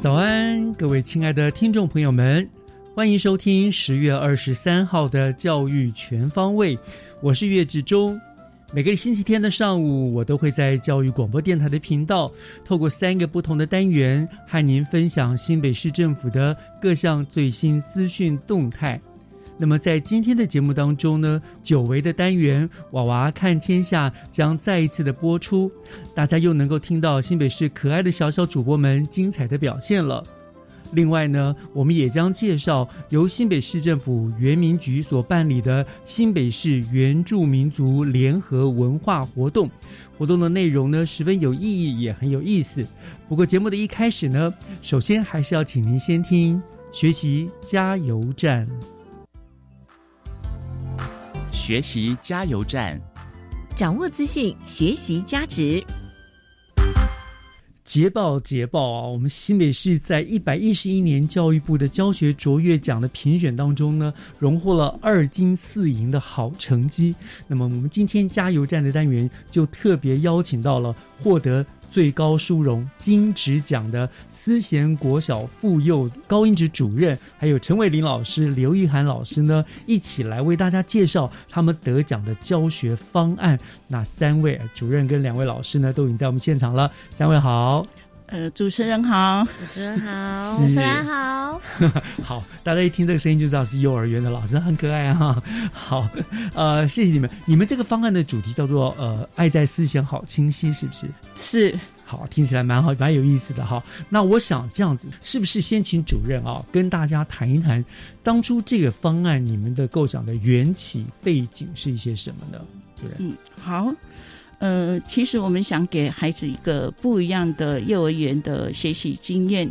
早安，各位亲爱的听众朋友们，欢迎收听十月二十三号的教育全方位，我是岳志忠。每个星期天的上午，我都会在教育广播电台的频道，透过三个不同的单元，和您分享新北市政府的各项最新资讯动态。那么在今天的节目当中呢，久违的单元《娃娃看天下》将再一次的播出，大家又能够听到新北市可爱的小小主播们精彩的表现了。另外呢，我们也将介绍由新北市政府原民局所办理的新北市原住民族联合文化活动。活动的内容呢，十分有意义，也很有意思。不过节目的一开始呢，首先还是要请您先听学习加油站。学习加油站，掌握资讯，学习价值。捷报捷报啊！我们新北市在一百一十一年教育部的教学卓越奖的评选当中呢，荣获了二金四银的好成绩。那么我们今天加油站的单元就特别邀请到了获得最高殊荣金质奖的思贤国小妇幼高音质主任，还有陈伟林老师、刘玉涵老师呢，一起来为大家介绍他们得奖的教学方案。那三位主任跟两位老师呢，都已经在我们现场了。三位好。呃，主持人好，主持人好，主持人好，好，大家一听这个声音就知道是幼儿园的老师，很可爱哈。好，呃，谢谢你们。你们这个方案的主题叫做呃“爱在思想好清晰”，是不是？是。好，听起来蛮好，蛮有意思的哈。那我想这样子，是不是先请主任啊，跟大家谈一谈当初这个方案你们的构想的缘起背景是一些什么呢？主任，嗯，好。呃，其实我们想给孩子一个不一样的幼儿园的学习经验，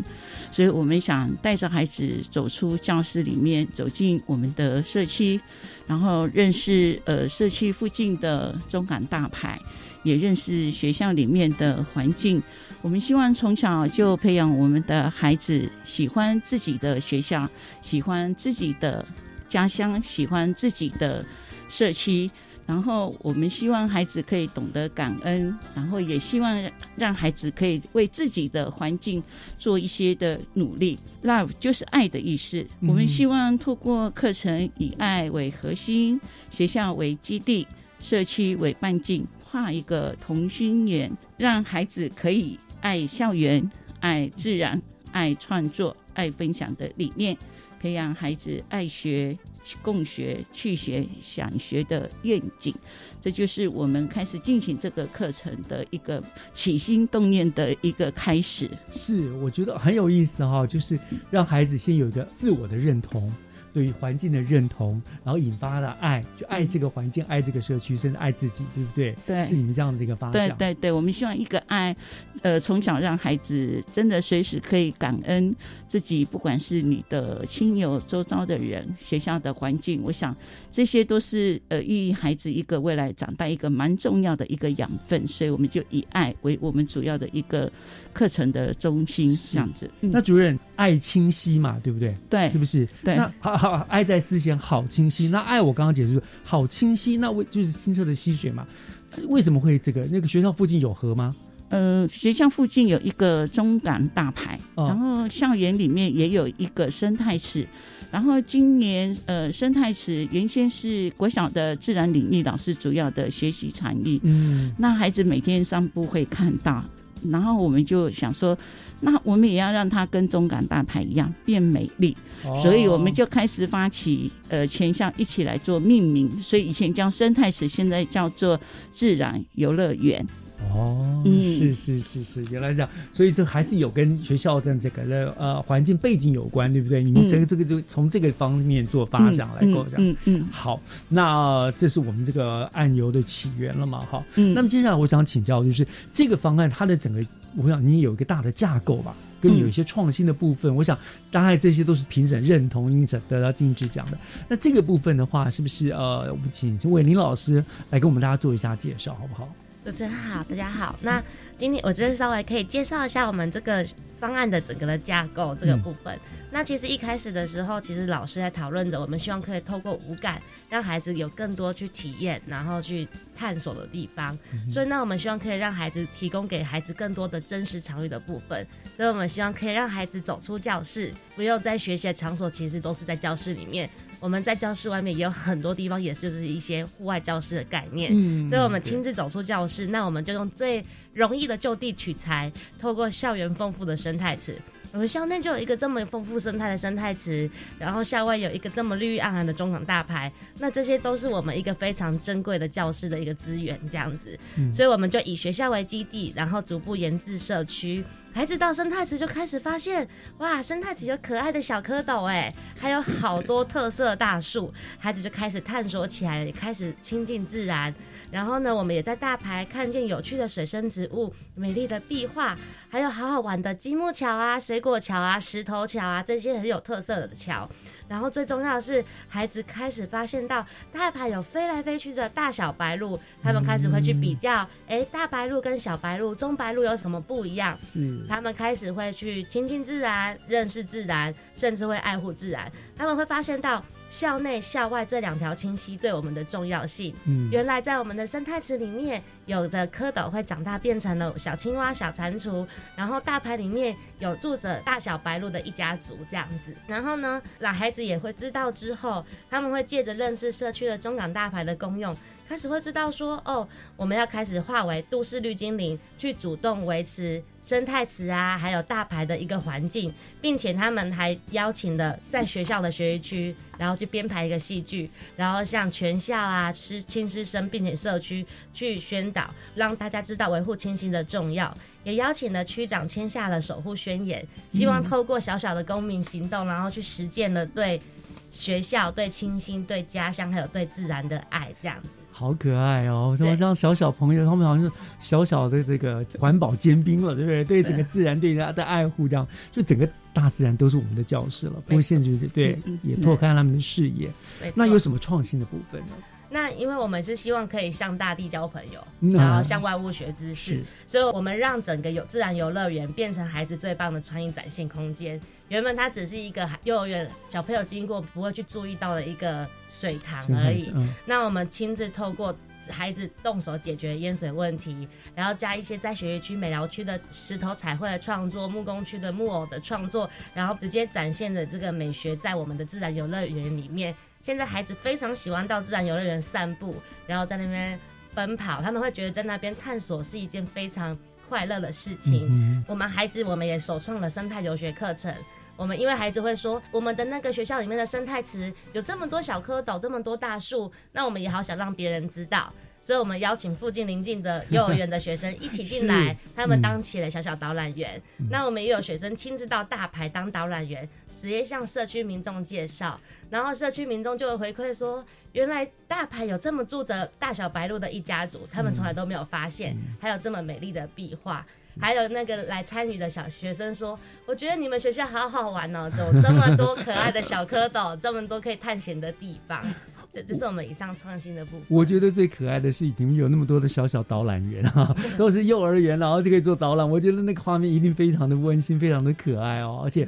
所以我们想带着孩子走出教室里面，走进我们的社区，然后认识呃社区附近的中港大牌，也认识学校里面的环境。我们希望从小就培养我们的孩子喜欢自己的学校，喜欢自己的家乡，喜欢自己的社区。然后我们希望孩子可以懂得感恩，然后也希望让孩子可以为自己的环境做一些的努力。Love 就是爱的意思。我们希望透过课程以爱为核心，学校为基地，社区为半径，画一个同心圆，让孩子可以爱校园、爱自然、爱创作、爱分享的理念，培养孩子爱学。共学、去学、想学的愿景，这就是我们开始进行这个课程的一个起心动念的一个开始。是，我觉得很有意思哈，就是让孩子先有一个自我的认同。对于环境的认同，然后引发了爱，就爱这个环境，爱这个社区，甚至爱自己，对不对？对，是你们这样的一个方向。对对对，我们希望一个爱，呃，从小让孩子真的随时可以感恩自己，不管是你的亲友、周遭的人、学校的环境，我想这些都是呃寓意孩子一个未来长大一个蛮重要的一个养分，所以我们就以爱为我们主要的一个课程的中心，这样子。那主任，爱清晰嘛，对不对？对，是不是？对，那好。好，爱在思想好清晰。那爱我刚刚解释好清晰，那为就是清澈的溪水嘛。为什么会这个？那个学校附近有河吗？呃，学校附近有一个中港大排，哦然后校园里面也有一个生态池。然后今年呃，生态池原先是国小的自然领域老师主要的学习场域，嗯那孩子每天散步会看到，然后我们就想说，那我们也要让它跟中港大排一样变美丽，哦所以我们就开始发起呃全校一起来做命名，所以以前叫生态池，现在叫做自然游乐园。哦，嗯是是是是，原来这样，所以这还是有跟学校的这个的呃环境背景有关，对不对？你们嗯这个、这个就从这个方面做发展来构想。嗯嗯好，那这是我们这个案由的起源了嘛？哈，嗯那么接下来我想请教，就是这个方案它的整个，我想你有一个大的架构吧，跟有一些创新的部分，我想大概这些都是评审认同，因此得到金质奖的。那这个部分的话，是不是呃，我们请伟林老师来跟我们大家做一下介绍，好不好？主持人好，大家好。那今天我觉得稍微可以介绍一下我们这个方案的整个的架构这个部分。那其实一开始的时候，其实老师在讨论着，我们希望可以透过五感，让孩子有更多去体验，然后去探索的地方。所以呢，我们希望可以让孩子提供给孩子更多的真实场域的部分。所以我们希望可以让孩子走出教室，不用在学习的场所，其实都是在教室里面。我们在教室外面也有很多地方，也是就是一些户外教室的概念。嗯所以我们亲自走出教室，那我们就用最容易的就地取材，透过校园丰富的生态池。我们校内就有一个这么丰富生态的生态池，然后校外有一个这么绿意盎然的中港大牌，那这些都是我们一个非常珍贵的教室的一个资源，这样子。嗯所以我们就以学校为基地，然后逐步研制社区。孩子到生态池就开始发现，哇，生态池有可爱的小蝌蚪，哎，还有好多特色大树，孩子就开始探索起来，也开始亲近自然。然后呢，我们也在大排看见有趣的水生植物、美丽的壁画，还有好好玩的积木桥啊、水果桥啊、石头桥啊，这些很有特色的桥。然后最重要的是，孩子开始发现到大排有飞来飞去的大小白鹭，他们开始会去比较，哎、大白鹭跟小白鹭、中白鹭有什么不一样？是他们开始会去亲近自然、认识自然，甚至会爱护自然。他们会发现到校内、校外这两条清溪对我们的重要性。嗯原来在我们的生态池里面，有的蝌蚪会长大变成了小青蛙、小蟾蜍，然后大排里面有住着大小白鹭的一家族这样子。然后呢，老孩子也会知道之后，他们会借着认识社区的中港大排的功用。开始会知道说，哦，我们要开始化为都市绿精灵，去主动维持生态池啊，还有大排的一个环境，并且他们还邀请了在学校的学习区，然后去编排一个戏剧，然后向全校啊、师亲师生并且社区去宣导，让大家知道维护清新的重要。也邀请了区长签下了守护宣言，希望透过小小的公民行动，然后去实践了对学校、对清新、对家乡还有对自然的爱，这样。好可爱哦！怎么像小小朋友，他们好像是小小的这个环保尖兵了，对不对？对整个自然对它的爱护，这样就整个大自然都是我们的教室了，不会限制对也拓开他们的视野。那有什么创新的部分呢？那因为我们是希望可以向大地交朋友，嗯然后向万物学知识，所以我们让整个有自然游乐园变成孩子最棒的创意展现空间。原本它只是一个幼儿园小朋友经过不会去注意到的一个水塘而已，嗯，那我们亲自透过孩子动手解决淹水问题，然后加一些在学习区、美疗区的石头彩绘的创作、木工区的木偶的创作，然后直接展现的这个美学在我们的自然游乐园里面。现在孩子非常喜欢到自然游乐园散步，然后在那边奔跑，他们会觉得在那边探索是一件非常快乐的事情。嗯我们孩子我们也首创了生态游学课程。我们因为孩子会说，我们的那个学校里面的生态池有这么多小蝌蚪，这么多大树，那我们也好想让别人知道，所以我们邀请附近邻近的幼儿园的学生一起进来，他们当起了小小导览员。嗯那我们也有学生亲自到大排当导览员，直接向社区民众介绍，然后社区民众就会回馈说，原来大排有这么住着大小白鹭的一家族，他们从来都没有发现，还有这么美丽的壁画。还有那个来参与的小学生说：“我觉得你们学校好好玩哦，有这么多可爱的小蝌蚪，这么多可以探险的地方。”这这是我们以上创新的部分。我觉得最可爱的是，你们有那么多的小小导览员啊，都是幼儿园，然后就可以做导览。我觉得那个画面一定非常的温馨，非常的可爱哦，而且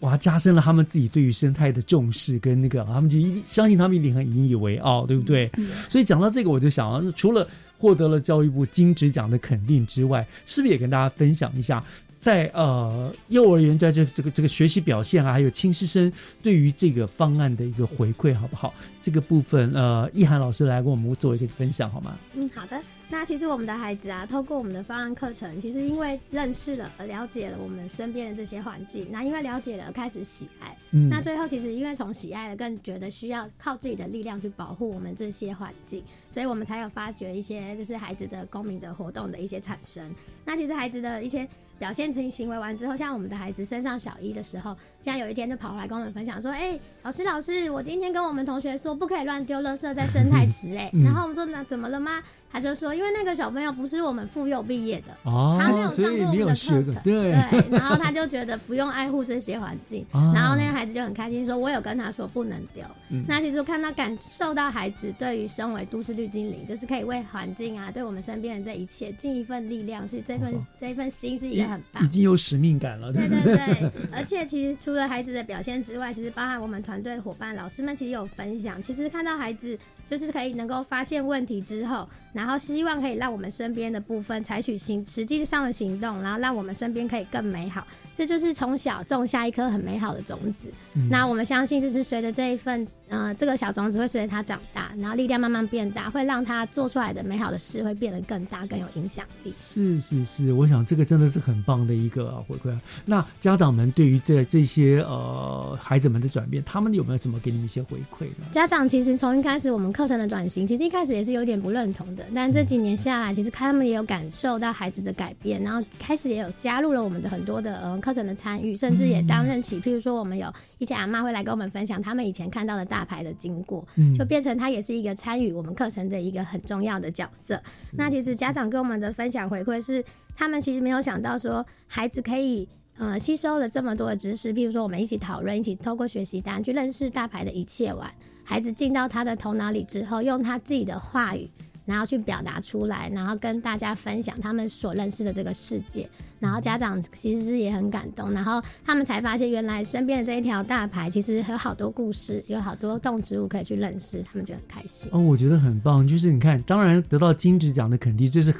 哇，加深了他们自己对于生态的重视跟那个，他们就一定相信他们一定很引以为傲，对不对？所以讲到这个，我就想除了获得了教育部金质奖的肯定之外，是不是也跟大家分享一下，在呃幼儿园在这这个这个学习表现啊，还有亲师生对于这个方案的一个回馈，好不好？这个部分，呃，易涵老师来跟我们做一个分享，好吗？嗯，好的。那其实我们的孩子啊，透过我们的方案课程，其实因为认识了、了解了我们身边的这些环境，那因为了解了，开始喜爱。嗯那最后其实因为从喜爱了，更觉得需要靠自己的力量去保护我们这些环境，所以我们才有发掘一些就是孩子的公民的活动的一些产生。那其实孩子的一些表现成行为完之后，像我们的孩子升上小一的时候，像有一天就跑回来跟我们分享说：“哎、老师老师，我今天跟我们同学说不可以乱丢垃圾在生态池、哎、嗯。然后我们说那怎么了吗？他就说因为那个小朋友不是我们妇幼毕业的。哦他没有上过我们的课程，对。然后他就觉得不用爱护这些环境，啊。然后那个孩子就很开心，说我有跟他说不能丢。嗯。那其实我看到感受到孩子对于身为都市绿精灵，就是可以为环境啊，对我们身边的这一切尽一份力量，是这份这一份心是一个很棒已。经有使命感了，对对对，而且其实除了孩子的表现之外，其实包含我们团队伙伴、老师们，其实有分享。其实看到孩子就是可以能够发现问题之后，然后希望可以让我们身边的部分采取行实际上的行动，然后让我们身边可以更美好。这就是从小种下一颗很美好的种子。嗯那我们相信，就是随着这一份呃这个小种子会随着它长大，然后力量慢慢变大，会让它做出来的美好的事会变得更大、更有影响力。是是是，我想这个真的是很棒的一个、啊、回馈啊。那家长们对于这这些呃孩子们的转变，他们有没有什么给你们一些回馈呢？家长其实从一开始我们课程的转型，其实一开始也是有点不认同的，但这几年下来，其实他们也有感受到孩子的改变，然后开始也有加入了我们的很多的呃课程的参与，甚至也担任起，譬如说我们有一些阿妈会来跟我们分享他们以前看到的大牌的经过，嗯就变成他也是一个参与我们课程的一个很重要的角色。那其实家长跟我们的分享回馈是，他们其实没有想到说孩子可以。呃，吸收了这么多的知识，比如说我们一起讨论，一起透过学习单去认识大牌的一切玩。孩子进到他的头脑里之后，用他自己的话语，然后去表达出来，然后跟大家分享他们所认识的这个世界。然后家长其实是也很感动，然后他们才发现原来身边的这一条大牌其实有好多故事，有好多动植物可以去认识，他们觉得很开心。哦，我觉得很棒，就是你看，当然得到金质奖的肯定，这是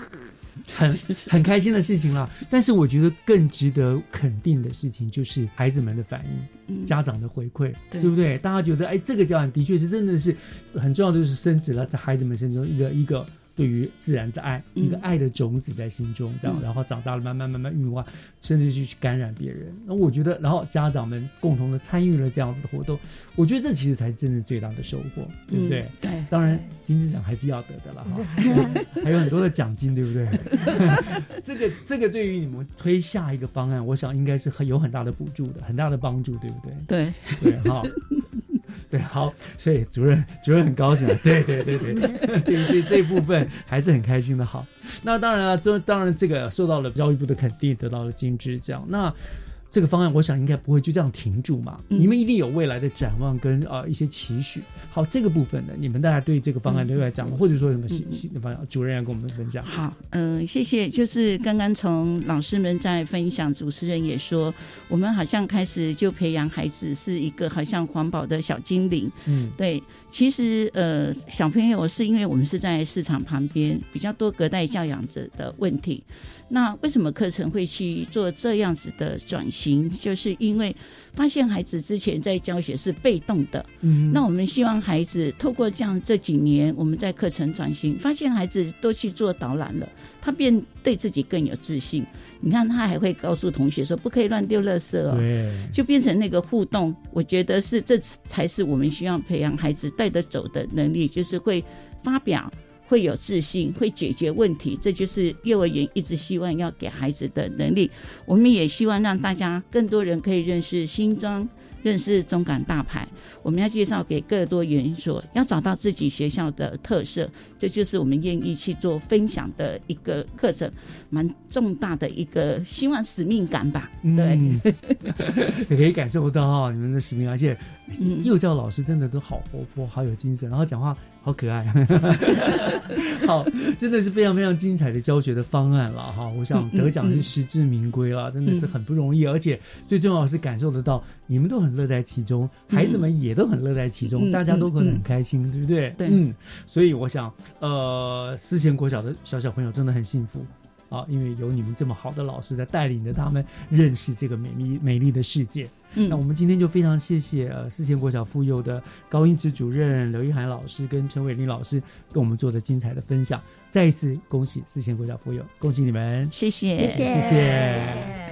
很很开心的事情啦。但是我觉得更值得肯定的事情就是孩子们的反应，嗯家长的回馈，对不对？大家觉得，哎，这个教案的确是真的是很重要的，就是升值了在孩子们心中一个一个。对于自然的爱，嗯一个爱的种子在心中，这样，嗯然后长大了，慢慢慢慢孕化，甚至去感染别人。那我觉得，然后家长们共同的参与了这样子的活动，我觉得这其实才是真正最大的收获，对不对？嗯对当然金质奖还是要得的了哈，还有很多的奖金，对不对？这个这个对于你们推下一个方案，我想应该是很有很大的补助的，很大的帮助，对不对？对对，好。对，好，所以主任主任很高兴，对对对对，对这这一部分还是很开心的。好，那当然了，这当然这个受到了教育部的肯定，得到了金枝奖。那这个方案，我想应该不会就这样停住嘛，嗯你们一定有未来的展望跟呃一些期许。好，这个部分呢，你们大家对这个方案都有展望，或者说什么新新的方案，主任要跟我们分享。好，嗯、谢谢。就是刚刚从老师们在分享，主持人也说，我们好像开始就培养孩子是一个好像环保的小精灵。嗯，对，其实呃，小朋友是因为我们是在市场旁边，比较多隔代教养者的问题。那为什么课程会去做这样子的转型？就是因为发现孩子之前在教学是被动的，嗯那我们希望孩子透过这样这几年我们在课程转型，发现孩子都去做导览了，他变对自己更有自信。你看，他还会告诉同学说不可以乱丢垃圾哦，对，就变成那个互动。我觉得是这才是我们需要培养孩子带得走的能力，就是会发表。会有自信，会解决问题，这就是幼儿园一直希望要给孩子的能力。我们也希望让大家更多人可以认识新庄，认识中港大牌。我们要介绍给更多园所，要找到自己学校的特色，这就是我们愿意去做分享的一个课程，蛮重大的一个希望使命感吧。对，嗯，也可以感受到哈你们的使命，而且嗯幼教老师真的都好活泼，好有精神，然后讲话好可爱。好，真的是非常非常精彩的教学的方案了哈。我想得奖是实至名归了，真的是很不容易，而且最重要是感受得到你们都很乐在其中，孩子们也都很乐在其中，大家都可能很开心，对不对？对，嗯，所以我想，呃，思贤国小的小小朋友真的很幸福。啊，因为有你们这么好的老师在带领着他们认识这个美丽美丽的世界。嗯，那我们今天就非常谢谢呃四千国小妇幼的高英子主任刘一涵老师跟陈伟林老师跟我们做的精彩的分享。再一次恭喜四千国小妇幼，恭喜你们！谢谢，谢谢，谢谢。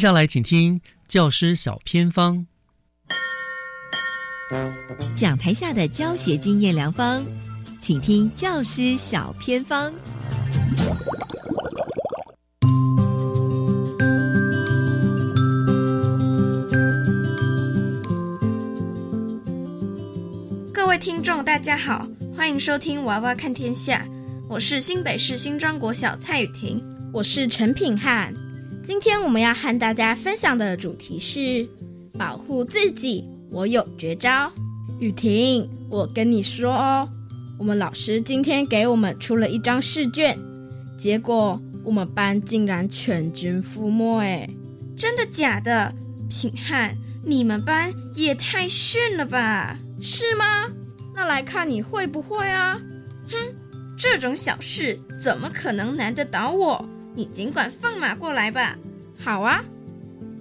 下来，请听教师小偏方，讲台下的教学经验良方，请听教师小偏方。各位听众，大家好，欢迎收听《娃娃看天下》，我是新北市新庄国小蔡雨婷，我是陈品翰。今天我们要和大家分享的主题是保护自己，我有绝招。雨婷，我跟你说哦，我们老师今天给我们出了一张试卷，结果我们班竟然全军覆没，哎，真的假的？品汉，你们班也太逊了吧？是吗？那来看你会不会啊？哼，这种小事怎么可能难得倒我？你尽管放马过来吧。好啊，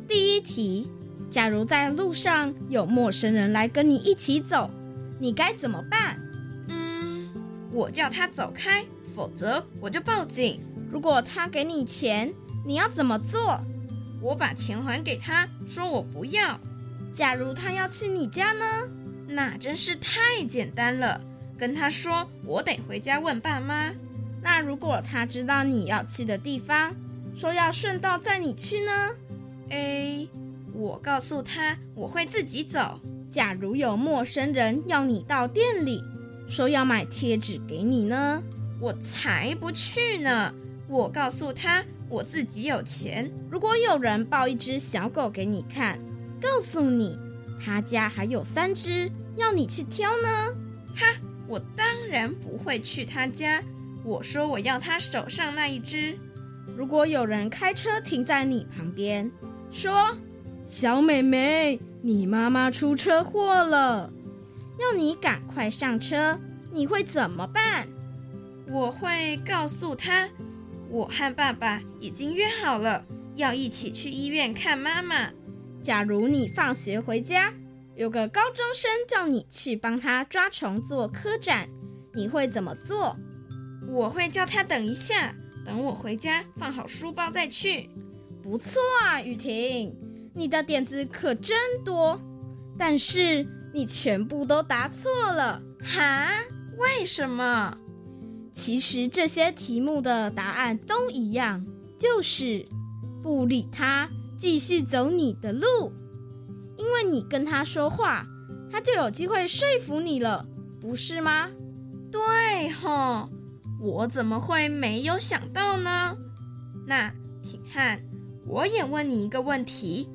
第一题：假如在路上有陌生人来跟你一起走，你该怎么办？嗯，我叫他走开，否则我就报警。如果他给你钱，你要怎么做？我把钱还给他，说我不要。假如他要去你家呢？那真是太简单了，跟他说我得回家问爸妈。那如果他知道你要去的地方，说要顺道载你去呢？A，我告诉他我会自己走。假如有陌生人要你到店里，说要买贴纸给你呢？我才不去呢！我告诉他我自己有钱。如果有人抱一只小狗给你看，告诉你他家还有三只，要你去挑呢？哈，我当然不会去他家。我说我要他手上那一只。如果有人开车停在你旁边，说：“小美眉，你妈妈出车祸了，要你赶快上车。”你会怎么办？我会告诉他，我和爸爸已经约好了，要一起去医院看妈妈。假如你放学回家，有个高中生叫你去帮他抓虫做科展，你会怎么做？我会叫他等一下，等我回家放好书包再去。不错啊，雨婷，你的点子可真多，但是你全部都答错了。哈？为什么？其实这些题目的答案都一样，就是不理他，继续走你的路。因为你跟他说话，他就有机会说服你了，不是吗？对吼，我怎么会没有想到呢？那品汉，我也问你一个问题：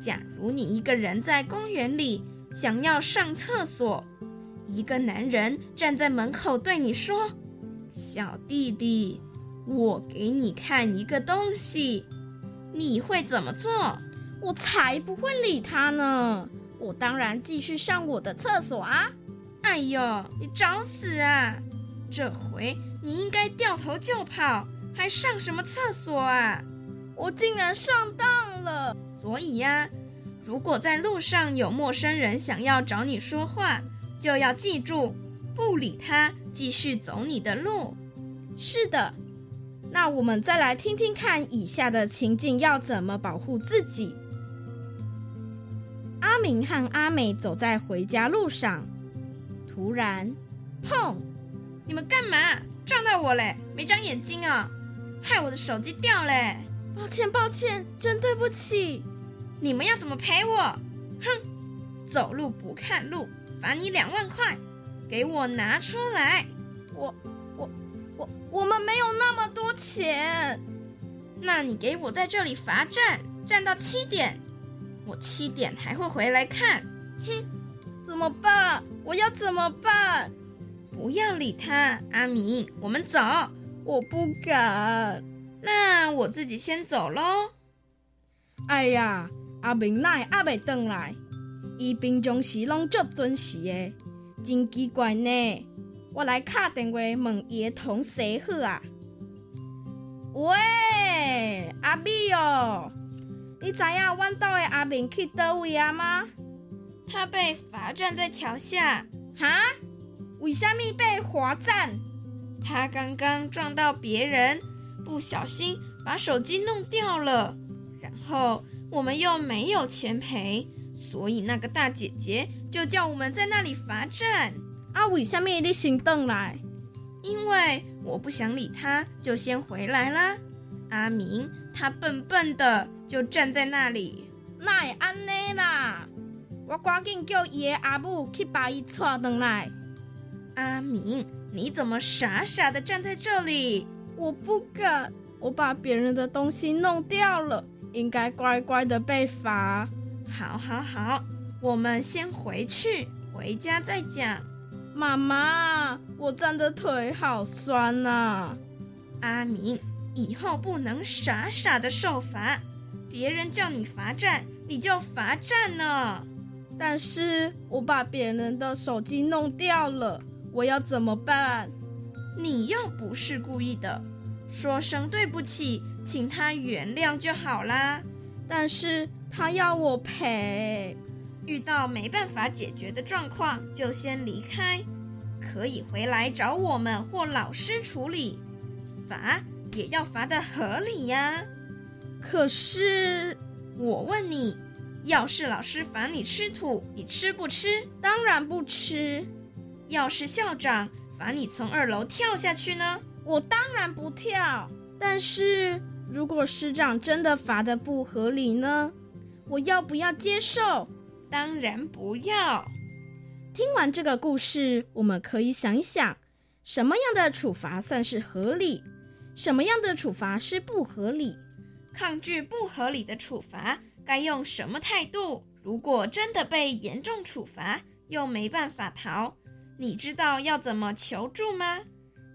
假如你一个人在公园里想要上厕所，一个男人站在门口对你说：“小弟弟，我给你看一个东西。”你会怎么做？我才不会理他呢！我当然继续上我的厕所啊！哎呦，你找死啊！这回你应该掉头就跑，还上什么厕所啊？我竟然上当了！所以呀，如果在路上有陌生人想要找你说话，就要记住不理他，继续走你的路。是的。那我们再来听听看以下的情境要怎么保护自己。阿明和阿美走在回家路上，突然，砰！你们干嘛撞到我嘞？没长眼睛啊！害我的手机掉嘞！抱歉抱歉，真对不起！你们要怎么赔我？哼！走路不看路，罚你两万块，给我拿出来！我。我我们没有那么多钱，那你给我在这里罚站，站到七点，我七点还会回来看。哼，怎么办？我要怎么办？不要理他，阿明，我们走。我不敢，那我自己先走喽。哎呀，阿明奈阿未回来，伊平常时拢足准时的，真奇怪呢。我来打电话问伊同谁好啊？喂，阿美哦，你知影阮岛的阿明去倒位啊吗？他被罚站在桥下。哈？为什么被罚站？他刚刚撞到别人，不小心把手机弄掉了，然后我们又没有钱赔，所以那个大姐姐就叫我们在那里罚站。啊，为什么你先等来？因为我不想理他，就先回来啦。阿明他笨笨的，就站在那里。那会安尼啦？我赶紧叫伊的阿母去把伊带回来。阿明，你怎么傻傻的站在这里？我不敢，我把别人的东西弄掉了，应该乖乖的被罚。好，好，好，我们先回去，回家再讲。妈妈，我站的腿好酸呐！阿明，以后不能傻傻的受罚，别人叫你罚站，你就罚站呢。但是我把别人的手机弄掉了，我要怎么办？你又不是故意的，说声对不起，请他原谅就好啦。但是他要我赔。遇到没办法解决的状况，就先离开，可以回来找我们或老师处理。罚也要罚的合理呀。可是我问你，要是老师罚你吃土，你吃不吃？当然不吃。要是校长罚你从二楼跳下去呢？我当然不跳。但是如果师长真的罚的不合理呢？我要不要接受？当然不要。听完这个故事，我们可以想一想，什么样的处罚算是合理，什么样的处罚是不合理？抗拒不合理的处罚，该用什么态度？如果真的被严重处罚，又没办法逃，你知道要怎么求助吗？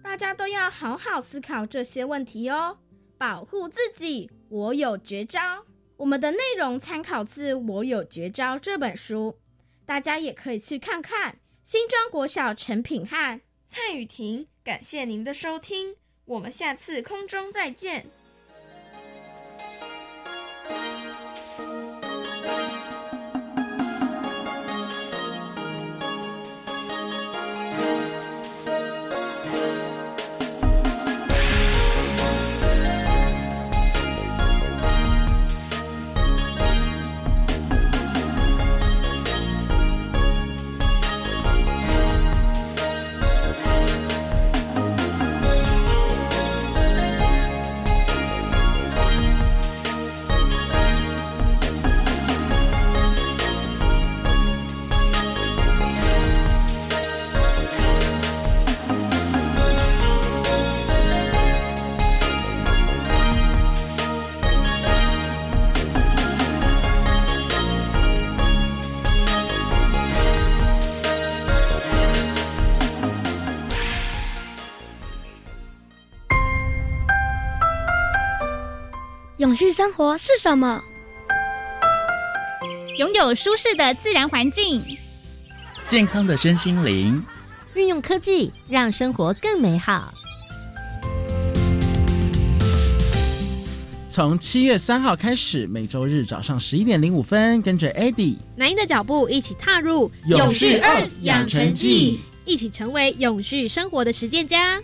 大家都要好好思考这些问题哦。保护自己，我有绝招。我们的内容参考自《我有绝招》这本书，大家也可以去看看。新庄国小陈品汉、蔡雨婷，感谢您的收听，我们下次空中再见。续生活是什么？拥有舒适的自然环境，健康的身心灵，运用科技让生活更美好。从七月三号开始，每周日早上十一点零五分，跟着 Eddie 南英的脚步，一起踏入永续二养成记，一起成为永续生活的实践家。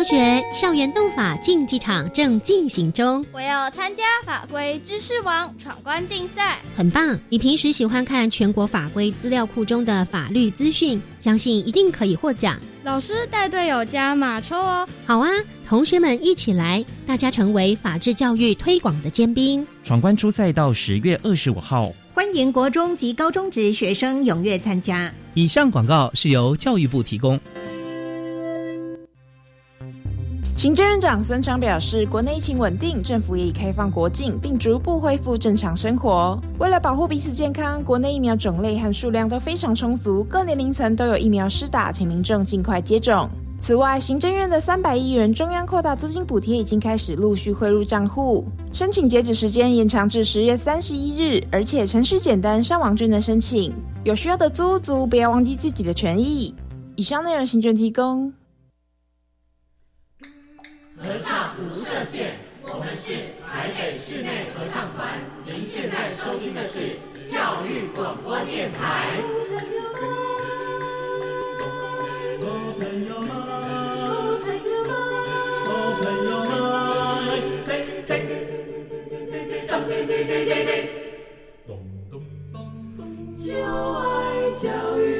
同学，校园斗法竞技场正进行中。我要参加法规知识王闯关竞赛，很棒！你平时喜欢看全国法规资料库中的法律资讯，相信一定可以获奖。老师带队友加码抽哦！好啊，同学们一起来，大家成为法治教育推广的尖兵。闯关初赛到十月二十五号，欢迎国中及高中职学生踊跃参加。以上广告是由教育部提供。行政院长孙昌表示，国内疫情稳定，政府也已开放国境，并逐步恢复正常生活。为了保护彼此健康，国内疫苗种类和数量都非常充足，各年龄层都有疫苗施打，请民众尽快接种。此外，行政院的三百亿元中央扩大资金补贴已经开始陆续汇入账户，申请截止时间延长至十月三十一日，而且程序简单，上网就能申请。有需要的租屋族不要忘记自己的权益。以上内容，行政提供。合唱无设限，我们是台北室内合唱团。您现在收听的是教育广播电台。就爱教育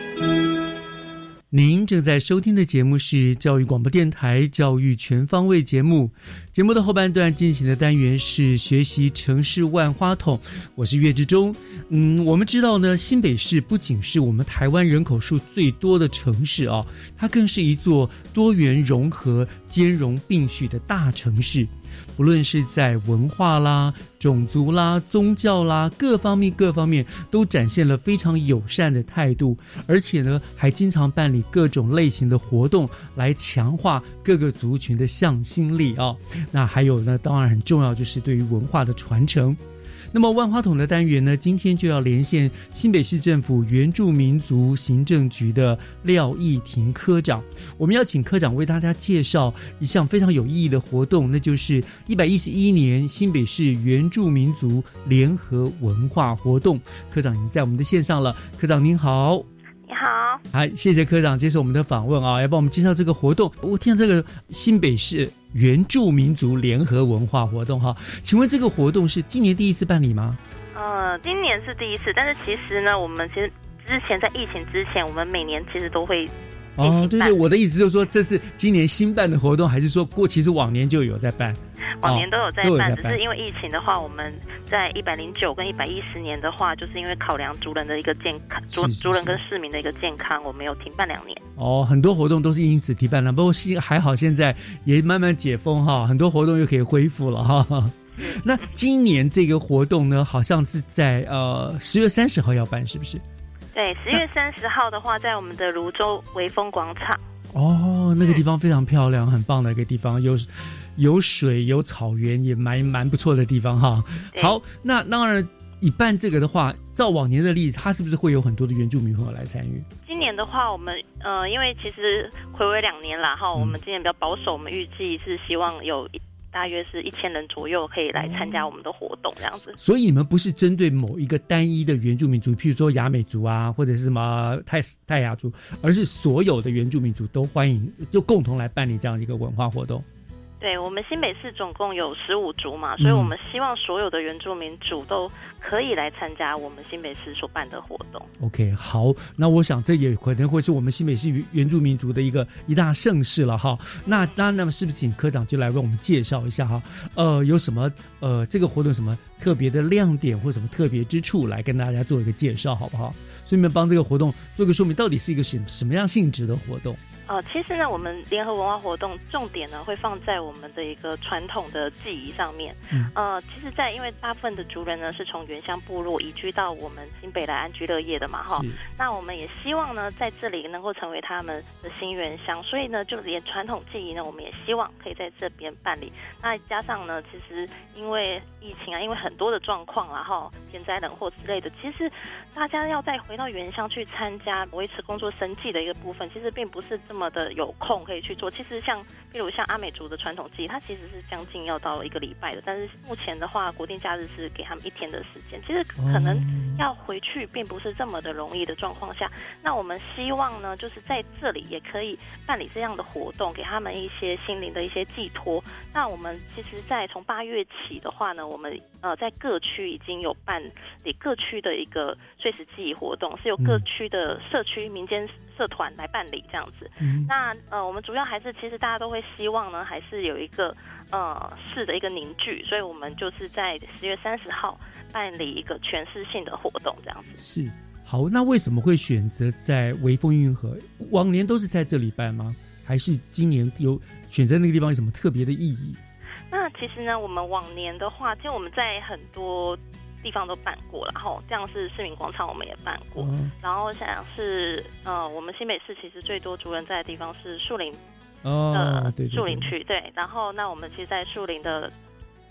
您正在收听的节目是教育广播电台《教育全方位》节目。节目的后半段进行的单元是学习城市万花筒，我是岳志忠。嗯，我们知道呢，新北市不仅是我们台湾人口数最多的城市啊，它更是一座多元融合、兼容并蓄的大城市。不论是在文化啦、种族啦、宗教啦各方面各方面，都展现了非常友善的态度，而且呢，还经常办理各种类型的活动，来强化各个族群的向心力啊。那还有呢，当然很重要，就是对于文化的传承。那么万花筒的单元呢，今天就要连线新北市政府原住民族行政局的廖义婷科长。我们要请科长为大家介绍一项非常有意义的活动，那就是一百一十一年新北市原住民族联合文化活动。科长已经在我们的线上了，科长您好。你好，好，谢谢科长接受我们的访问啊，要帮我们介绍这个活动。我听到这个新北市原住民族联合文化活动哈，请问这个活动是今年第一次办理吗？呃，今年是第一次，但是其实呢，我们其实之前在疫情之前，我们每年其实都会。哦，对对，我的意思就是说，这是今年新办的活动，还是说过其实往年就有在办？往年都有在办，只是因为疫情的话，我们在一百零九跟一百一十年的话，就是因为考量族人的一个健康，族族人跟市民的一个健康，我们有停办两年。哦，很多活动都是因此停办了，不过现还好，现在也慢慢解封哈，很多活动又可以恢复了哈。那今年这个活动呢，好像是在呃十月三十号要办，是不是？对，十月三十号的话，在我们的泸州微风广场。哦，那个地方非常漂亮，很棒的一个地方，有有水，有草原，也蛮蛮不错的地方哈。好，那当然，你办这个的话，照往年的例子，它是不是会有很多的原住民朋友来参与？今年的话，我们呃，因为其实回违两年了哈，我们今年比较保守，我们预计是希望有。大约是一千人左右可以来参加我们的活动，这样子。所以你们不是针对某一个单一的原住民族，譬如说雅美族啊，或者是什么泰泰雅族，而是所有的原住民族都欢迎，就共同来办理这样一个文化活动。对我们新北市总共有十五族嘛，所以我们希望所有的原住民族都可以来参加我们新北市所办的活动。OK，好，那我想这也可能会是我们新北市原原住民族的一个一大盛事了哈。那当然，那么是不是请科长就来为我们介绍一下哈？呃，有什么呃这个活动什么特别的亮点或什么特别之处来跟大家做一个介绍好不好？顺便帮这个活动做个说明，到底是一个什什么样性质的活动？呃，其实呢，我们联合文化活动重点呢会放在我们的一个传统的记忆上面。嗯呃，其实，在因为大部分的族人呢是从原乡部落移居到我们新北来安居乐业的嘛，哈。那我们也希望呢在这里能够成为他们的新原乡，所以呢，就连传统记忆呢，我们也希望可以在这边办理。那加上呢，其实因为疫情啊，因为很多的状况，然后天灾人祸之类的，其实大家要再回到原乡去参加维持工作生计的一个部分，其实并不是这么。么的有空可以去做，其实像，比如像阿美族的传统祭，它其实是将近要到一个礼拜的，但是目前的话，国定假日是给他们一天的时间，其实可能要回去并不是这么的容易的状况下，那我们希望呢，就是在这里也可以办理这样的活动，给他们一些心灵的一些寄托。那我们其实，在从八月起的话呢，我们呃在各区已经有办理各区的一个碎石记忆活动，是由各区的社区民间社团来办理这样子。那呃，我们主要还是其实大家都会希望呢，还是有一个呃市的一个凝聚，所以我们就是在十月三十号办理一个全市性的活动，这样子。是好，那为什么会选择在微风运河？往年都是在这里办吗？还是今年有选择那个地方有什么特别的意义？那其实呢，我们往年的话，其实我们在很多。地方都办过了，然后这样是市民广场我们也办过，然后像是呃，我们新北市其实最多族人在的地方是树林，呃，树林区对，然后那我们其实，在树林的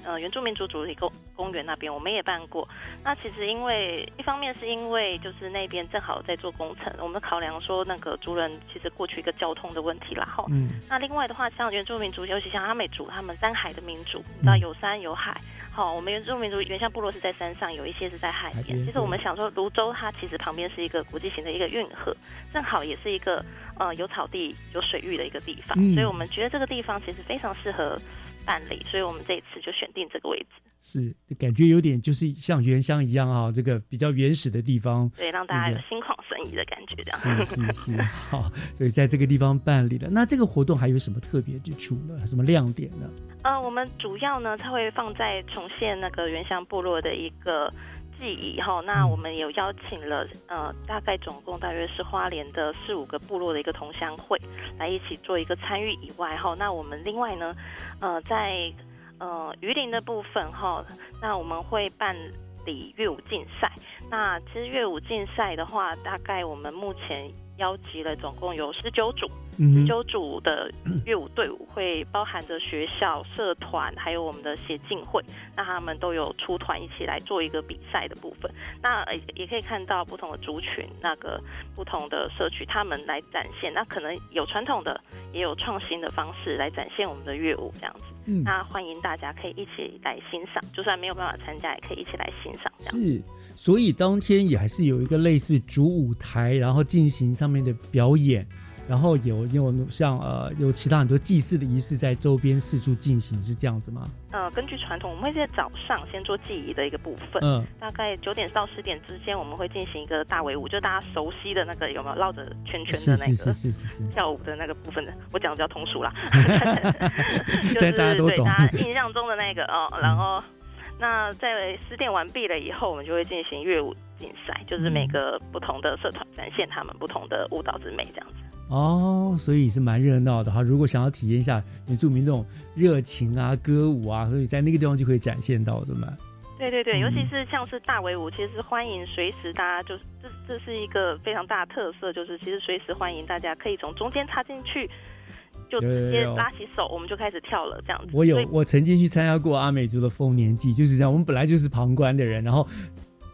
呃原住民族主题公公园那边我们也办过，那其实因为一方面是因为就是那边正好在做工程，我们考量说那个族人其实过去一个交通的问题啦，哈，嗯，那另外的话像原住民族，尤其像阿美族，他们山海的民族，你知道有山有海。好，我们原住民族原乡部落是在山上，有一些是在海边。其实我们想说，泸州它其实旁边是一个国际型的一个运河，正好也是一个呃有草地、有水域的一个地方，所以我们觉得这个地方其实非常适合办理，所以我们这一次就选定这个位置。是，感觉有点就是像原乡一样啊，这个比较原始的地方，对，让大家有心旷神怡的感觉，这样。是是是，好，所以在这个地方办理了。那这个活动还有什么特别之处呢？什么亮点呢？呃，我们主要呢，它会放在重现那个原乡部落的一个记忆哈。那我们有邀请了呃，大概总共大约是花莲的四五个部落的一个同乡会来一起做一个参与以外哈。那我们另外呢，呃，在呃鱼鳞的部分哈，那我们会办理乐舞竞赛。那其实乐舞竞赛的话，大概我们目前。邀集了总共有十九组，十九组的 乐舞队伍会包含着学校、社团，还有我们的协进会，那他们都有出团一起来做一个比赛的部分。那也可以看到不同的族群，那个不同的社区，他们来展现。那可能有传统的，也有创新的方式来展现我们的乐舞这样子。那欢迎大家可以一起来欣赏，就算没有办法参加，也可以一起来欣赏。是，所以当天也还是有一个类似主舞台，然后进行上面的表演。然后有有像呃有其他很多祭祀的仪式在周边四处进行，是这样子吗？呃，根据传统，我们会在早上先做祭仪的一个部分，嗯，大概九点到十点之间，我们会进行一个大围舞，就大家熟悉的那个有没有绕着圈圈的那个是是是。是跳舞的那个部分的，我讲的比较通俗啦，对大家都懂，大家印象中的那个哦，然后那在施奠完毕了以后，我们就会进行乐舞竞赛，就是每个不同的社团展现他们不同的舞蹈之美，这样子。哦，所以是蛮热闹的哈。如果想要体验一下原住民这种热情啊、歌舞啊，所以在那个地方就可以展现到的嘛。对对对，尤其是像是大围舞，其实欢迎随时大家，就是这这是一个非常大的特色，就是其实随时欢迎大家可以从中间插进去，就直接拉起手，我们就开始跳了这样子。我有我曾经去参加过阿美族的丰年祭，就是这样。我们本来就是旁观的人，然后。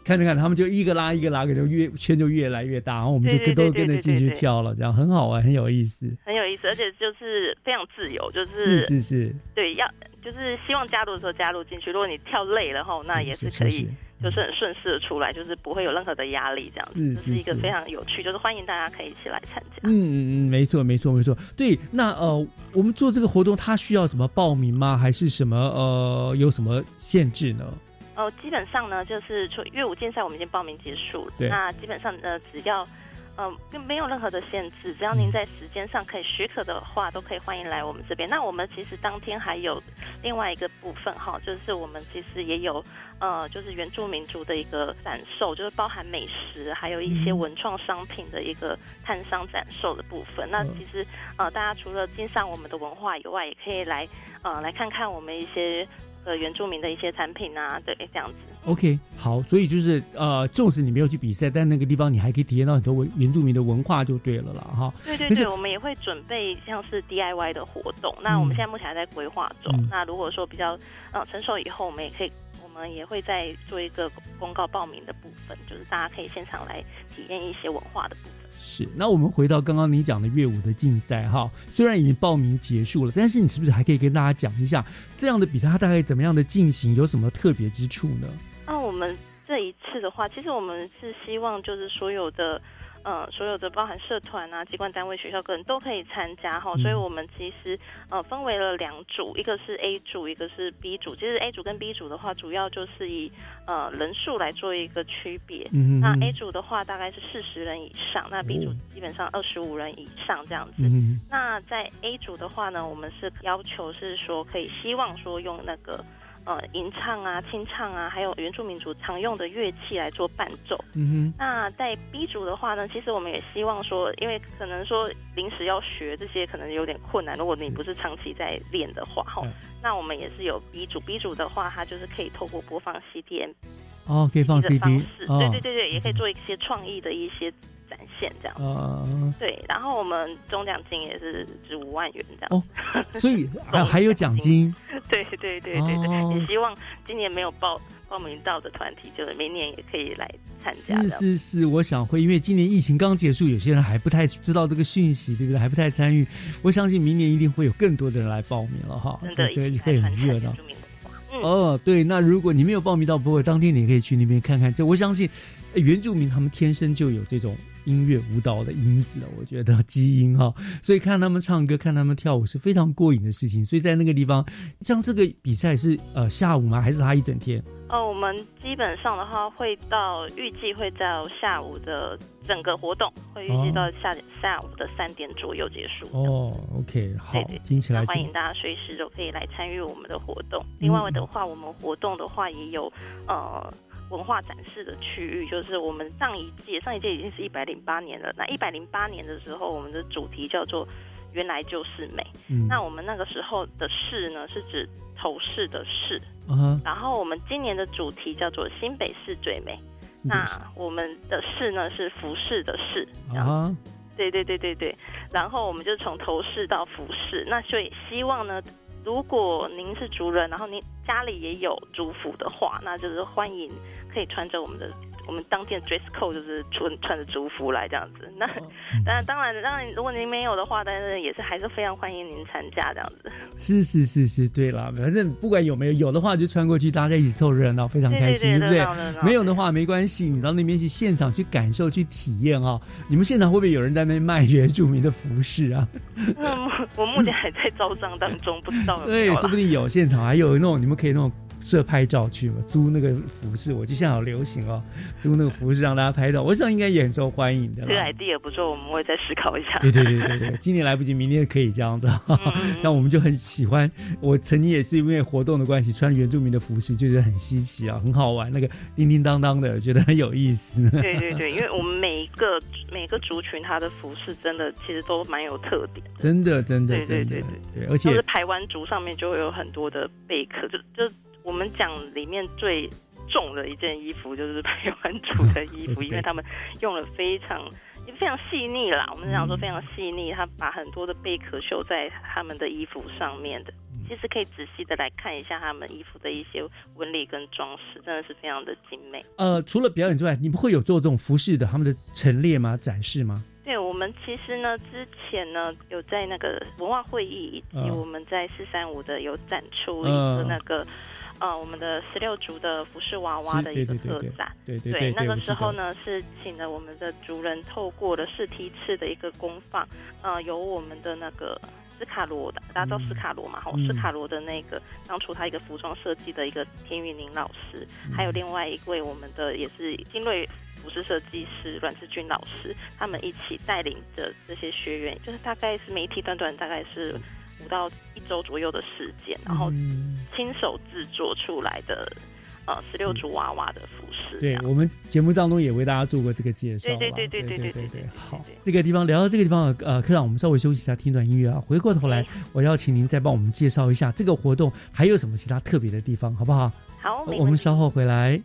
看着看，他们就一个拉一个拉，就越圈就越来越大，然后我们就都跟着进去跳了，这样很好玩，很有意思，很有意思，而且就是非常自由，就是是是是，对，要就是希望加入的时候加入进去，如果你跳累了后，那也是可以，就是很顺势的出来，就是不会有任何的压力，这样子，是一个非常有趣，就是欢迎大家可以一起来参加。嗯嗯嗯，没错没错没错，对，那呃，我们做这个活动，它需要什么报名吗？还是什么呃，有什么限制呢？哦，基本上呢，就是说乐舞竞赛我们已经报名结束了。那基本上呢，只要嗯，并没有任何的限制，只要您在时间上可以许可的话，都可以欢迎来我们这边。那我们其实当天还有另外一个部分哈，就是我们其实也有呃，就是原住民族的一个展售，就是包含美食，还有一些文创商品的一个摊商展售的部分。那其实呃，大家除了欣赏我们的文化以外，也可以来呃来看看我们一些。呃，原住民的一些产品啊，对，这样子。OK，好，所以就是呃，纵使你没有去比赛，但那个地方你还可以体验到很多文原住民的文化，就对了啦，哈。对对对，我们也会准备像是 DIY 的活动。那我们现在目前还在规划中。那如果说比较呃成熟以后，我们也可以，我们也会再做一个公告报名的部分，就是大家可以现场来体验一些文化的部分。是，那我们回到刚刚你讲的乐舞的竞赛哈，虽然已经报名结束了，但是你是不是还可以跟大家讲一下这样的比赛它大概怎么样的进行，有什么特别之处呢？那我们这一次的话，其实我们是希望就是所有的。嗯，所有的包含社团啊、机关单位、学校个人都可以参加哈，所以我们其实呃分为了两组，一个是 A 组，一个是 B 组。其实 A 组跟 B 组的话，主要就是以呃人数来做一个区别。那 A 组的话大概是四十人以上，那 B 组基本上二十五人以上这样子。那在 A 组的话呢，我们是要求是说可以希望说用那个。呃，吟唱啊，清唱啊，还有原住民族常用的乐器来做伴奏。嗯哼。那在 B 组的话呢，其实我们也希望说，因为可能说临时要学这些，可能有点困难。如果你不是长期在练的话，哈，那我们也是有 B 组。B 组的话，它就是可以透过播放 CD，哦，可以放 CD，对对对对，也可以做一些创意的一些。展现这样，呃，对，然后我们中奖金也是值五万元这样，哦，所以还 还有奖金，对对对对对，也希望今年没有报报名到的团体，就是明年也可以来参加。是是是，我想会，因为今年疫情刚结束，有些人还不太知道这个讯息，对不对？还不太参与，我相信明年一定会有更多的人来报名了哈，真的这个会很热闹。嗯，哦，对，那如果你没有报名到，不过当天你可以去那边看看。这我相信原住民他们天生就有这种。音乐舞蹈的因子了，我觉得基因哈，所以看他们唱歌、看他们跳舞是非常过瘾的事情。所以在那个地方，像这个比赛是呃下午吗？还是他一整天？哦，我们基本上的话会到预计会到下午的整个活动会预计到下下午的三点左右结束。哦，OK，好，听起来欢迎大家随时都可以来参与我们的活动。另外的话，我们活动的话也有呃。文化展示的区域，就是我们上一届，上一届已经是一百零八年了。那一百零八年的时候，我们的主题叫做“原来就是美”。嗯，那我们那个时候的“市”呢，是指头饰的“市”。嗯，然后我们今年的主题叫做“新北市最美”。那我们的“市”呢，是服饰的“市”。啊，对对对对对。然后我们就从头饰到服饰，那所以希望呢。如果您是族人，然后您家里也有族服的话，那就是欢迎可以穿着我们的。我们当天 dress code 就是穿穿着族服来这样子，那 当然当然当然，如果您没有的话，但是也是还是非常欢迎您参加这样子。是是是是，对了，反正不管有没有，有的话就穿过去，大家一起凑热闹，非常开心，对不对？没有的话没关系，你到那边去现场去感受去体验啊。你们现场会不会有人在那边卖原住民的服饰啊？我目前还在招商当中，不知道。对，说不定有现场还有那种你们可以那种。摄拍照去嘛，租那个服饰，我就现在好流行哦，租那个服饰让大家拍照，我想应该也很受欢迎的。这个 idea 不错，我们会再思考一下。对对对对对，今年来不及，明年可以这样子。那我们就很喜欢，我曾经也是因为活动的关系，穿原住民的服饰，就觉得很稀奇啊，很好玩，那个叮叮当当的，觉得很有意思。对对对，因为我们每一个每个族群，它的服饰真的其实都蛮有特点。真的真的，对对对对对，而且是台湾族上面就会有很多的贝壳，就就。我们讲里面最重的一件衣服就是台湾族的衣服，因为他们用了非常非常细腻啦。我们讲说非常细腻，他把很多的贝壳绣在他们的衣服上面的。其实可以仔细的来看一下他们衣服的一些纹理跟装饰，真的是非常的精美。呃，除了表演之外，你们会有做这种服饰的他们的陈列吗？展示吗？对，我们其实呢，之前呢有在那个文化会议以及我们在四三五的有展出一个那个。呃，我们的十六族的服饰娃娃的一个特展，对对对，那个时候呢是请了我们的族人透过了试梯次的一个工坊，呃，有我们的那个斯卡罗的，大家知道斯卡罗嘛？哈，斯卡罗的那个当初他一个服装设计的一个田玉宁老师，还有另外一位我们的也是精锐服饰设计师阮志军老师，他们一起带领着这些学员，就是大概是媒体短短大概是。五到一周左右的时间，然后亲手制作出来的呃十六组娃娃的服饰。对我们节目当中也为大家做过这个介绍。对对对对对对对对。好，这个地方聊到这个地方呃，科长，我们稍微休息一下，听段音乐啊。回过头来，我邀请您再帮我们介绍一下这个活动还有什么其他特别的地方，好不好？好，我们稍后回来。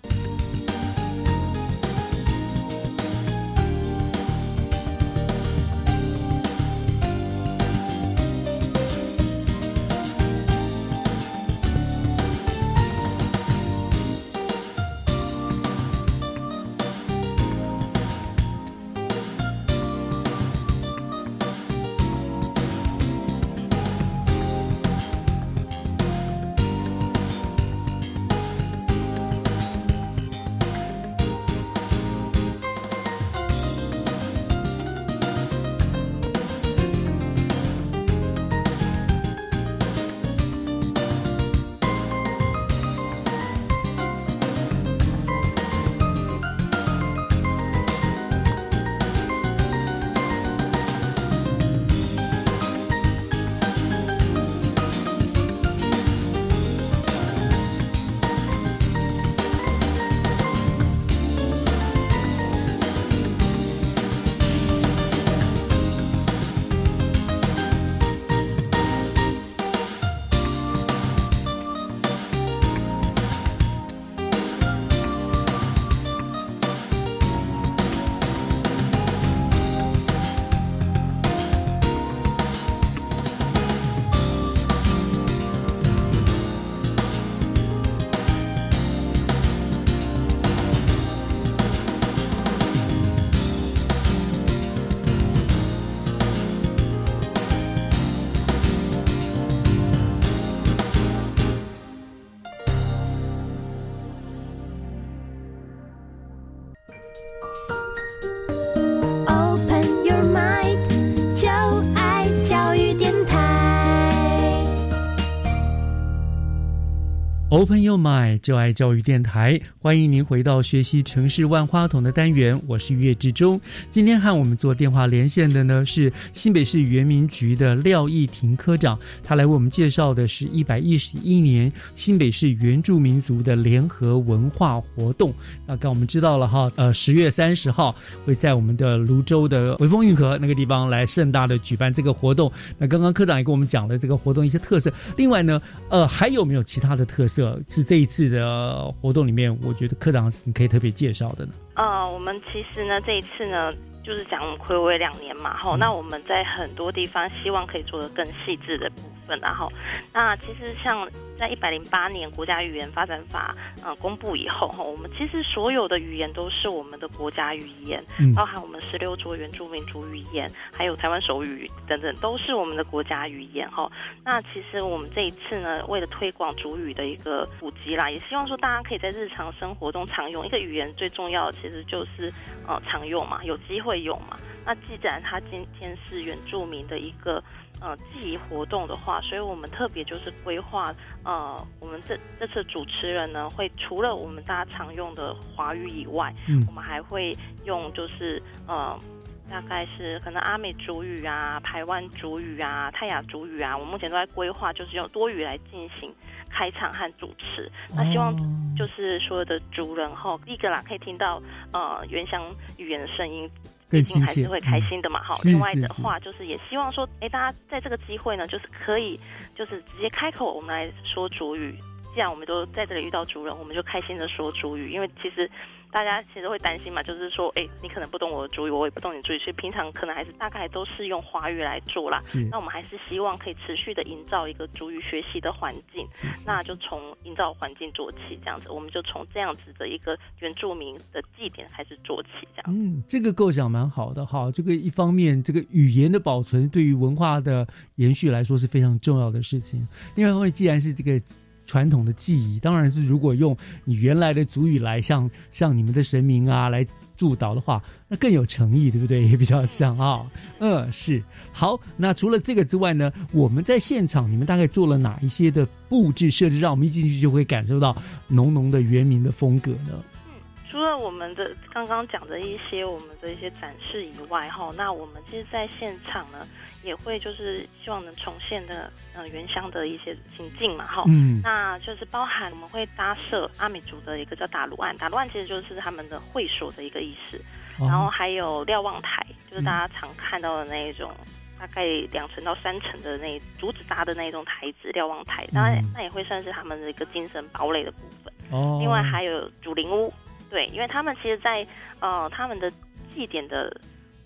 Open your mind，就爱教育电台，欢迎您回到学习城市万花筒的单元，我是岳志忠。今天和我们做电话连线的呢是新北市原民局的廖义婷科长，他来为我们介绍的是一百一十一年新北市原住民族的联合文化活动。那刚我们知道了哈，呃，十月三十号会在我们的泸州的微风运河那个地方来盛大的举办这个活动。那刚刚科长也跟我们讲了这个活动一些特色，另外呢，呃，还有没有其他的特色？是这一次的活动里面，我觉得科长你可以特别介绍的呢。呃，我们其实呢，这一次呢，就是讲暌违两年嘛，哈，那我们在很多地方希望可以做的更细致的部分，然后，那其实像。在一百零八年国家语言发展法嗯公布以后哈，我们其实所有的语言都是我们的国家语言，包含我们十六桌原住民族语言，还有台湾手语等等，都是我们的国家语言哈。那其实我们这一次呢，为了推广主语的一个普及啦，也希望说大家可以在日常生活中常用一个语言，最重要的其实就是呃常用嘛，有机会用嘛。那既然它今天是原住民的一个。呃，记忆活动的话，所以我们特别就是规划，呃，我们这这次主持人呢，会除了我们大家常用的华语以外，嗯，我们还会用就是呃，大概是可能阿美族语啊、台湾族语啊、泰雅族语啊，我目前都在规划，就是用多语来进行开场和主持。那希望就是所有的族人哈，第一个啦，可以听到呃原乡语言的声音。更亲切，还是会开心的嘛。好，另外的话就是也希望说，哎，大家在这个机会呢，就是可以，就是直接开口，我们来说主语。既然我们都在这里遇到主人，我们就开心的说主语。因为其实大家其实会担心嘛，就是说，哎，你可能不懂我的主语，我也不懂你主语，所以平常可能还是大概都是用华语来做啦。是。那我们还是希望可以持续的营造一个主语学习的环境，那就从营造环境做起，这样子，我们就从这样子的一个原住民的祭典开始做起，这样。嗯，这个构想蛮好的哈。这个一方面，这个语言的保存对于文化的延续来说是非常重要的事情。另外一方面，既然是这个。传统的记忆，当然是如果用你原来的族语来向向你们的神明啊来祝祷的话，那更有诚意，对不对？也比较像啊。嗯，是。好，那除了这个之外呢，我们在现场你们大概做了哪一些的布置设置，让我们一进去就会感受到浓浓的原民的风格呢？除了我们的刚刚讲的一些我们的一些展示以外，哈，那我们其实在现场呢，也会就是希望能重现的，呃，原乡的一些情境嘛，哈，嗯，那就是包含我们会搭设阿美族的一个叫打卢案，打卢案其实就是他们的会所的一个意思，然后还有瞭望台，就是大家常看到的那一种，大概两层到三层的那竹子搭的那种台子瞭望台，当然那也会算是他们的一个精神堡垒的部分，哦，另外还有竹林屋。对，因为他们其实，在呃他们的祭典的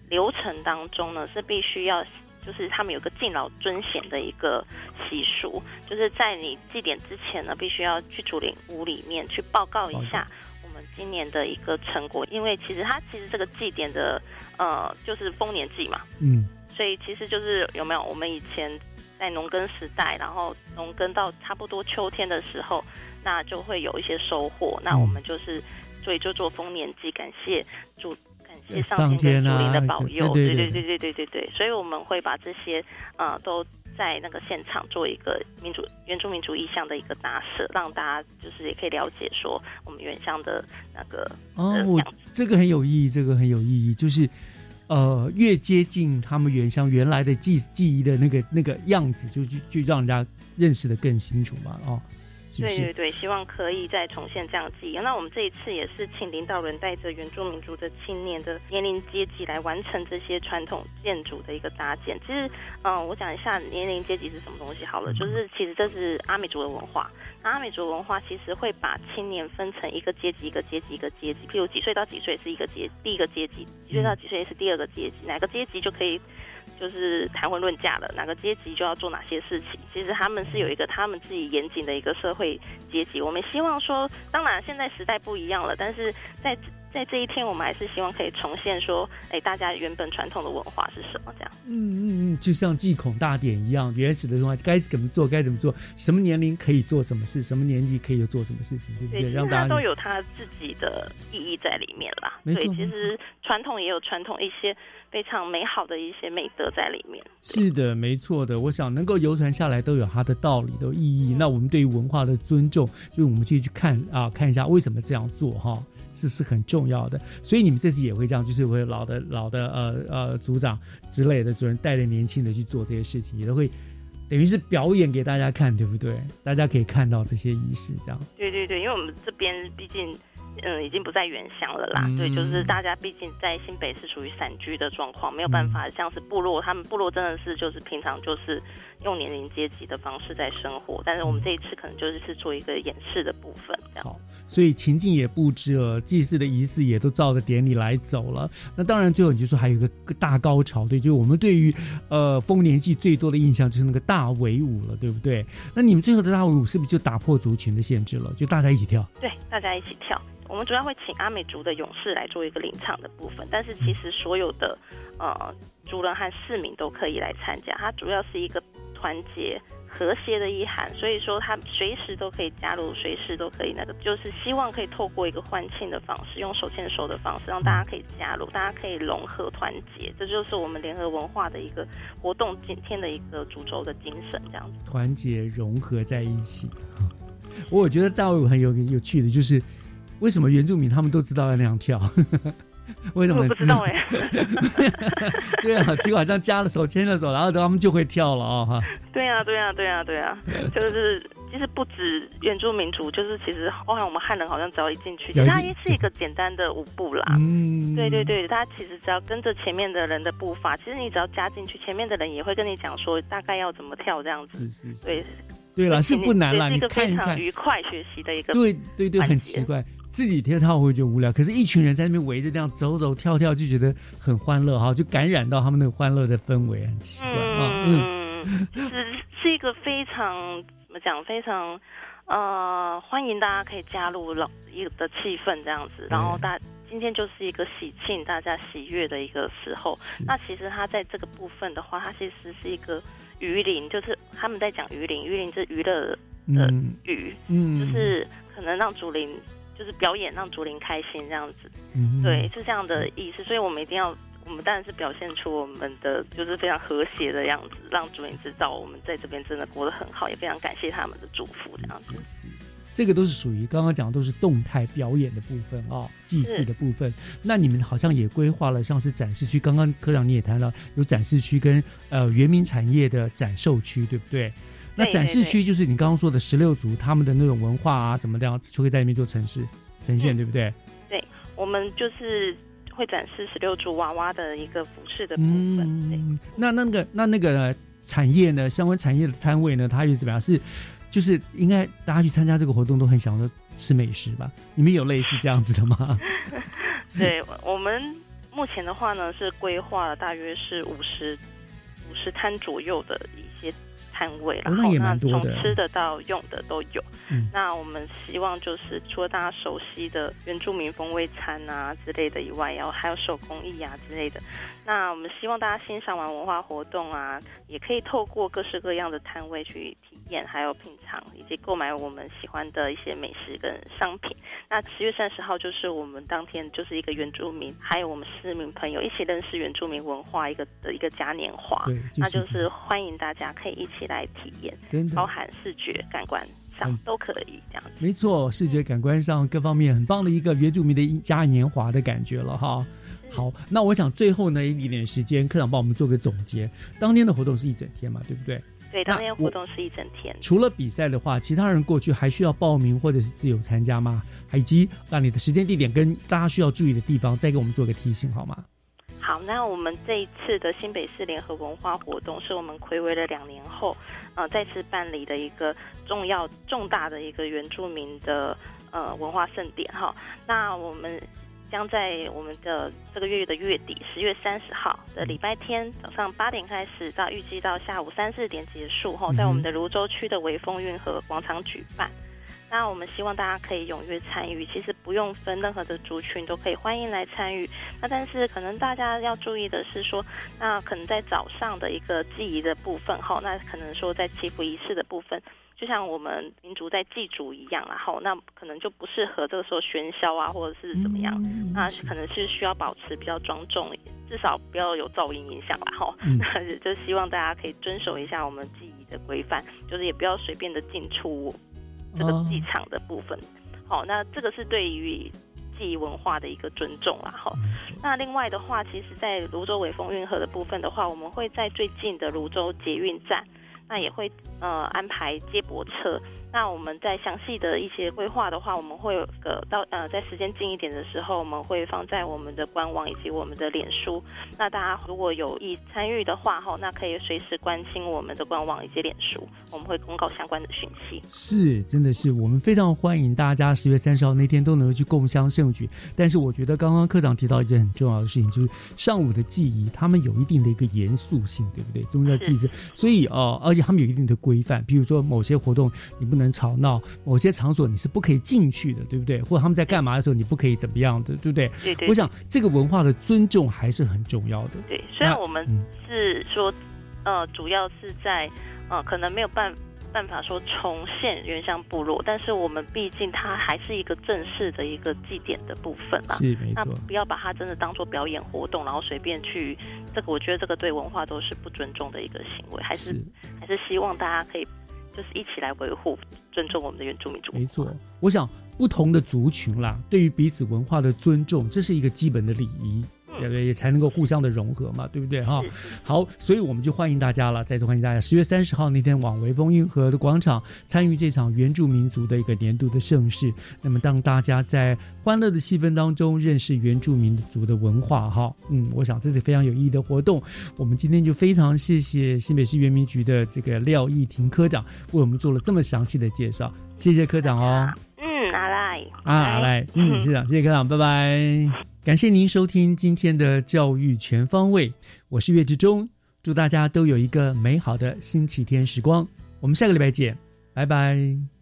流程当中呢，是必须要，就是他们有个敬老尊贤的一个习俗，就是在你祭典之前呢，必须要去竹林屋里面去报告一下我们今年的一个成果，因为其实它其实这个祭典的呃就是丰年祭嘛，嗯，所以其实就是有没有我们以前在农耕时代，然后农耕到差不多秋天的时候，那就会有一些收获，那我们就是。所以就做丰年祭，感谢主，感谢上天跟主灵的保佑，对对对对对对对。所以我们会把这些呃都在那个现场做一个民主原住民族意向的一个搭设，让大家就是也可以了解说我们原乡的那个哦，我这个很有意义，这个很有意义，就是呃越接近他们原乡原来的记记忆的那个那个样子，就就就让人家认识的更清楚嘛，哦。对对对，希望可以再重现这样记忆。那我们这一次也是请领导人带着原住民族的青年的年龄阶级来完成这些传统建筑的一个搭建。其实，嗯，我讲一下年龄阶级是什么东西好了。就是其实这是阿美族的文化。那阿美族文化其实会把青年分成一个阶级一个阶级一个阶级，譬如几岁到几岁是一个阶第一个阶级，几岁到几岁是第二个阶级，哪个阶级就可以。就是谈婚论嫁了，哪个阶级就要做哪些事情。其实他们是有一个他们自己严谨的一个社会阶级。我们希望说，当然现在时代不一样了，但是在。在这一天，我们还是希望可以重现说，哎，大家原本传统的文化是什么？这样。嗯嗯嗯，就像祭孔大典一样，原始的文化该怎么做，该怎么做，什么年龄可以做什么事，什么年纪可以做什么事情，对不对？让大家都有他自己的意义在里面啦。没错，其实传统也有传统一些非常美好的一些美德在里面。是的，没错的。我想能够流传下来，都有它的道理，都有意义。那我们对于文化的尊重，就是我们去去看啊，看一下为什么这样做哈。是是很重要的，所以你们这次也会这样，就是会老的老的呃呃组长之类的主任带着年轻的去做这些事情，也都会等于是表演给大家看，对不对？大家可以看到这些仪式，这样。对对对，因为我们这边毕竟。嗯，已经不在原乡了啦。对，就是大家毕竟在新北是属于散居的状况，没有办法像是部落，他们部落真的是就是平常就是用年龄阶级的方式在生活。但是我们这一次可能就是是做一个演示的部分，这样。好，所以情境也布置了，祭祀的仪式也都照着典礼来走了。那当然，最后你就说还有一个大高潮，对，就是我们对于呃丰年祭最多的印象就是那个大围舞了，对不对？那你们最后的大围舞是不是就打破族群的限制了？就大家一起跳？对，大家一起跳。我们主要会请阿美族的勇士来做一个领唱的部分，但是其实所有的呃族人和市民都可以来参加。它主要是一个团结和谐的意涵，所以说他随时都可以加入，随时都可以那个，就是希望可以透过一个欢庆的方式，用手牵手的方式，让大家可以加入，大家可以融合团结。这就是我们联合文化的一个活动今天的一个主轴的精神，这样子。团结融合在一起。我觉得大卫很有有趣的，就是。为什么原住民他们都知道要那样跳？为什么不知道哎？对啊，结果好像加了手牵了手，然后他们就会跳了啊！哈。对啊，对啊，对啊，对啊，就是其实不止原住民族，就是其实包含我们汉人，好像只要一进去，它也是一个简单的舞步啦。嗯，对对对，它其实只要跟着前面的人的步伐，其实你只要加进去，前面的人也会跟你讲说大概要怎么跳这样子。对对了，是不难了，你看一看，愉快学习的一个对对对，很奇怪。自己跳跳会觉得无聊，可是一群人在那边围着这样走走跳跳，就觉得很欢乐哈，就感染到他们那个欢乐的氛围，很奇怪啊。嗯，是是一个非常怎么讲，非常呃欢迎大家可以加入老一个的气氛这样子，然后大今天就是一个喜庆、大家喜悦的一个时候。那其实它在这个部分的话，它其实是一个鱼鳞，就是他们在讲鱼鳞，鱼鳞是娱乐的鱼，嗯，就是可能让竹林就是表演，让竹林开心这样子，嗯，对，是这样的意思。所以我们一定要，我们当然是表现出我们的就是非常和谐的样子，让竹林知道我们在这边真的过得很好，也非常感谢他们的祝福这样子。这个都是属于刚刚讲的都是动态表演的部分啊，祭祀的部分。那你们好像也规划了像是展示区，刚刚科长你也谈了有展示区跟呃原民产业的展售区，对不对？那展示区就是你刚刚说的十六族他们的那种文化啊什么的，就可以在里面做城市呈现，对不对？对，我们就是会展示十六族娃娃的一个服饰的部分。那那个那那个产业呢？相关产业的摊位呢？它又怎么样？是？就是应该大家去参加这个活动都很想着吃美食吧？你们有类似这样子的吗？对我们目前的话呢，是规划了大约是五十五十摊左右的。摊位，然后那从吃的到用的都有。那我们希望就是除了大家熟悉的原住民风味餐啊之类的以外，然后还有手工艺啊之类的。那我们希望大家欣赏完文化活动啊，也可以透过各式各样的摊位去体验，还有品尝以及购买我们喜欢的一些美食跟商品。那十月三十号就是我们当天就是一个原住民，还有我们市民朋友一起认识原住民文化一个的一个嘉年华。那就是欢迎大家可以一起。来体验，真包含视觉、感官上都可以这样子。没错，视觉、感官上各方面很棒的一个原住民的嘉年华的感觉了哈。好，那我想最后呢一点点时间，科长帮我们做个总结。当天的活动是一整天嘛，对不对？对，当天活动是一整天。除了比赛的话，其他人过去还需要报名或者是自由参加吗？以及让你的时间、地点跟大家需要注意的地方，再给我们做个提醒好吗？好，那我们这一次的新北市联合文化活动，是我们暌违了两年后，呃，再次办理的一个重要重大的一个原住民的呃文化盛典哈。那我们将在我们的这个月的月底，十月三十号的礼拜天早上八点开始，到预计到下午三四点结束哈，在我们的泸州区的微风运河广场举办。那我们希望大家可以踊跃参与，其实不用分任何的族群都可以欢迎来参与。那但是可能大家要注意的是说，那可能在早上的一个祭仪的部分哈，那可能说在祈福仪式的部分，就像我们民族在祭祖一样，然后那可能就不适合这个时候喧嚣啊，或者是怎么样，那可能是需要保持比较庄重，至少不要有噪音影响啦哈。那就希望大家可以遵守一下我们祭仪的规范，就是也不要随便的进出。这个祭场的部分，好，那这个是对于记忆文化的一个尊重啦，哈。那另外的话，其实，在泸州尾风运河的部分的话，我们会在最近的泸州捷运站，那也会呃安排接驳车。那我们在详细的一些规划的话，我们会有个到呃，在时间近一点的时候，我们会放在我们的官网以及我们的脸书。那大家如果有意参与的话，哈，那可以随时关心我们的官网以及脸书，我们会公告相关的讯息。是，真的是我们非常欢迎大家十月三十号那天都能够去共襄盛举。但是我觉得刚刚科长提到一件很重要的事情，就是上午的记忆，他们有一定的一个严肃性，对不对？宗教祭祀，所以呃，而且他们有一定的规范，比如说某些活动你不能。吵闹，某些场所你是不可以进去的，对不对？或者他们在干嘛的时候，你不可以怎么样的，对不对？对对。我想这个文化的尊重还是很重要的。对，虽然我们是说，呃，主要是在，呃，可能没有办办法说重现原乡部落，但是我们毕竟它还是一个正式的一个祭典的部分嘛。是没错。不要把它真的当做表演活动，然后随便去，这个我觉得这个对文化都是不尊重的一个行为，还是还是希望大家可以。就是一起来维护、尊重我们的原住民族。没错，我想不同的族群啦，对于彼此文化的尊重，这是一个基本的礼仪。也也才能够互相的融合嘛，对不对哈？好，所以我们就欢迎大家了，再次欢迎大家。十月三十号那天，往微风运河的广场参与这场原住民族的一个年度的盛事。那么，当大家在欢乐的气氛当中认识原住民族的文化哈，嗯，我想这是非常有意义的活动。我们今天就非常谢谢新北市原民局的这个廖义婷科长为我们做了这么详细的介绍，谢谢科长哦。嗯，好啦。拜啊，来，嗯，是长，谢谢科长，拜拜。感谢您收听今天的教育全方位，我是岳志忠，祝大家都有一个美好的星期天时光。我们下个礼拜见，拜拜。